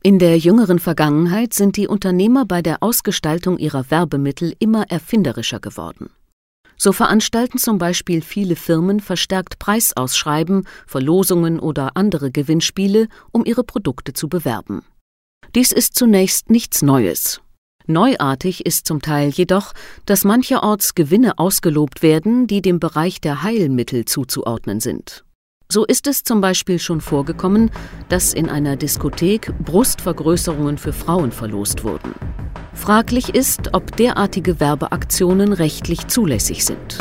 In der jüngeren Vergangenheit sind die Unternehmer bei der Ausgestaltung ihrer Werbemittel immer erfinderischer geworden. So veranstalten zum Beispiel viele Firmen verstärkt Preisausschreiben, Verlosungen oder andere Gewinnspiele, um ihre Produkte zu bewerben. Dies ist zunächst nichts Neues. Neuartig ist zum Teil jedoch, dass mancherorts Gewinne ausgelobt werden, die dem Bereich der Heilmittel zuzuordnen sind. So ist es zum Beispiel schon vorgekommen, dass in einer Diskothek Brustvergrößerungen für Frauen verlost wurden. Fraglich ist, ob derartige Werbeaktionen rechtlich zulässig sind.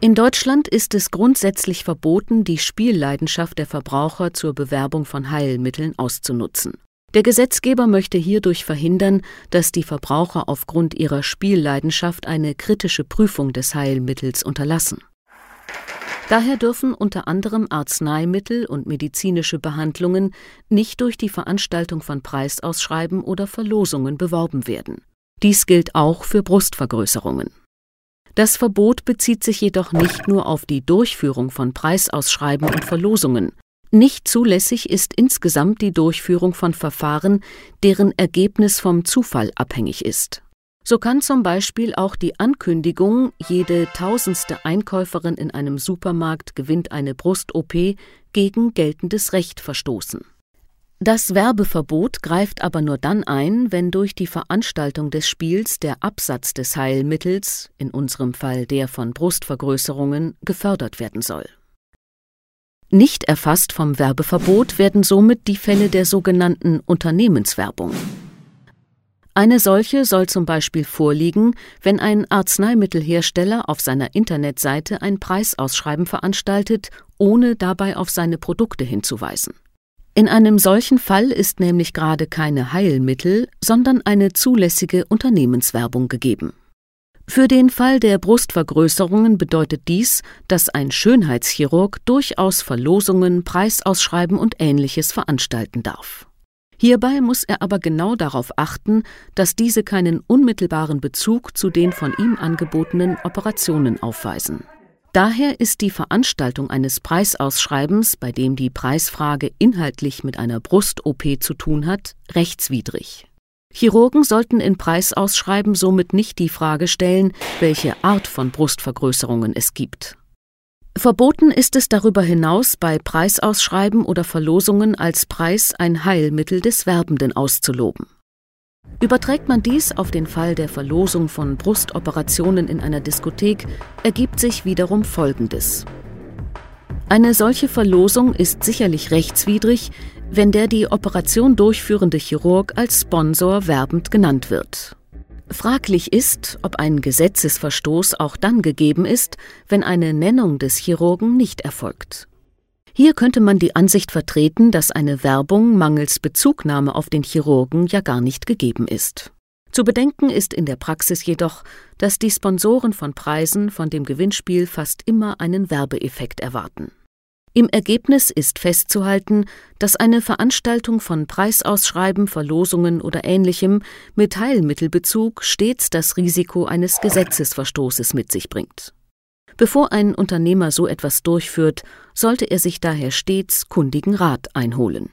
In Deutschland ist es grundsätzlich verboten, die Spielleidenschaft der Verbraucher zur Bewerbung von Heilmitteln auszunutzen. Der Gesetzgeber möchte hierdurch verhindern, dass die Verbraucher aufgrund ihrer Spielleidenschaft eine kritische Prüfung des Heilmittels unterlassen. Daher dürfen unter anderem Arzneimittel und medizinische Behandlungen nicht durch die Veranstaltung von Preisausschreiben oder Verlosungen beworben werden. Dies gilt auch für Brustvergrößerungen. Das Verbot bezieht sich jedoch nicht nur auf die Durchführung von Preisausschreiben und Verlosungen. Nicht zulässig ist insgesamt die Durchführung von Verfahren, deren Ergebnis vom Zufall abhängig ist. So kann zum Beispiel auch die Ankündigung, jede tausendste Einkäuferin in einem Supermarkt gewinnt eine Brust-OP, gegen geltendes Recht verstoßen. Das Werbeverbot greift aber nur dann ein, wenn durch die Veranstaltung des Spiels der Absatz des Heilmittels, in unserem Fall der von Brustvergrößerungen, gefördert werden soll. Nicht erfasst vom Werbeverbot werden somit die Fälle der sogenannten Unternehmenswerbung. Eine solche soll zum Beispiel vorliegen, wenn ein Arzneimittelhersteller auf seiner Internetseite ein Preisausschreiben veranstaltet, ohne dabei auf seine Produkte hinzuweisen. In einem solchen Fall ist nämlich gerade keine Heilmittel, sondern eine zulässige Unternehmenswerbung gegeben. Für den Fall der Brustvergrößerungen bedeutet dies, dass ein Schönheitschirurg durchaus Verlosungen, Preisausschreiben und ähnliches veranstalten darf. Hierbei muss er aber genau darauf achten, dass diese keinen unmittelbaren Bezug zu den von ihm angebotenen Operationen aufweisen. Daher ist die Veranstaltung eines Preisausschreibens, bei dem die Preisfrage inhaltlich mit einer Brust-OP zu tun hat, rechtswidrig. Chirurgen sollten in Preisausschreiben somit nicht die Frage stellen, welche Art von Brustvergrößerungen es gibt. Verboten ist es darüber hinaus, bei Preisausschreiben oder Verlosungen als Preis ein Heilmittel des Werbenden auszuloben. Überträgt man dies auf den Fall der Verlosung von Brustoperationen in einer Diskothek, ergibt sich wiederum Folgendes. Eine solche Verlosung ist sicherlich rechtswidrig, wenn der die Operation durchführende Chirurg als Sponsor werbend genannt wird. Fraglich ist, ob ein Gesetzesverstoß auch dann gegeben ist, wenn eine Nennung des Chirurgen nicht erfolgt. Hier könnte man die Ansicht vertreten, dass eine Werbung mangels Bezugnahme auf den Chirurgen ja gar nicht gegeben ist. Zu bedenken ist in der Praxis jedoch, dass die Sponsoren von Preisen von dem Gewinnspiel fast immer einen Werbeeffekt erwarten. Im Ergebnis ist festzuhalten, dass eine Veranstaltung von Preisausschreiben, Verlosungen oder ähnlichem mit Heilmittelbezug stets das Risiko eines Gesetzesverstoßes mit sich bringt. Bevor ein Unternehmer so etwas durchführt, sollte er sich daher stets kundigen Rat einholen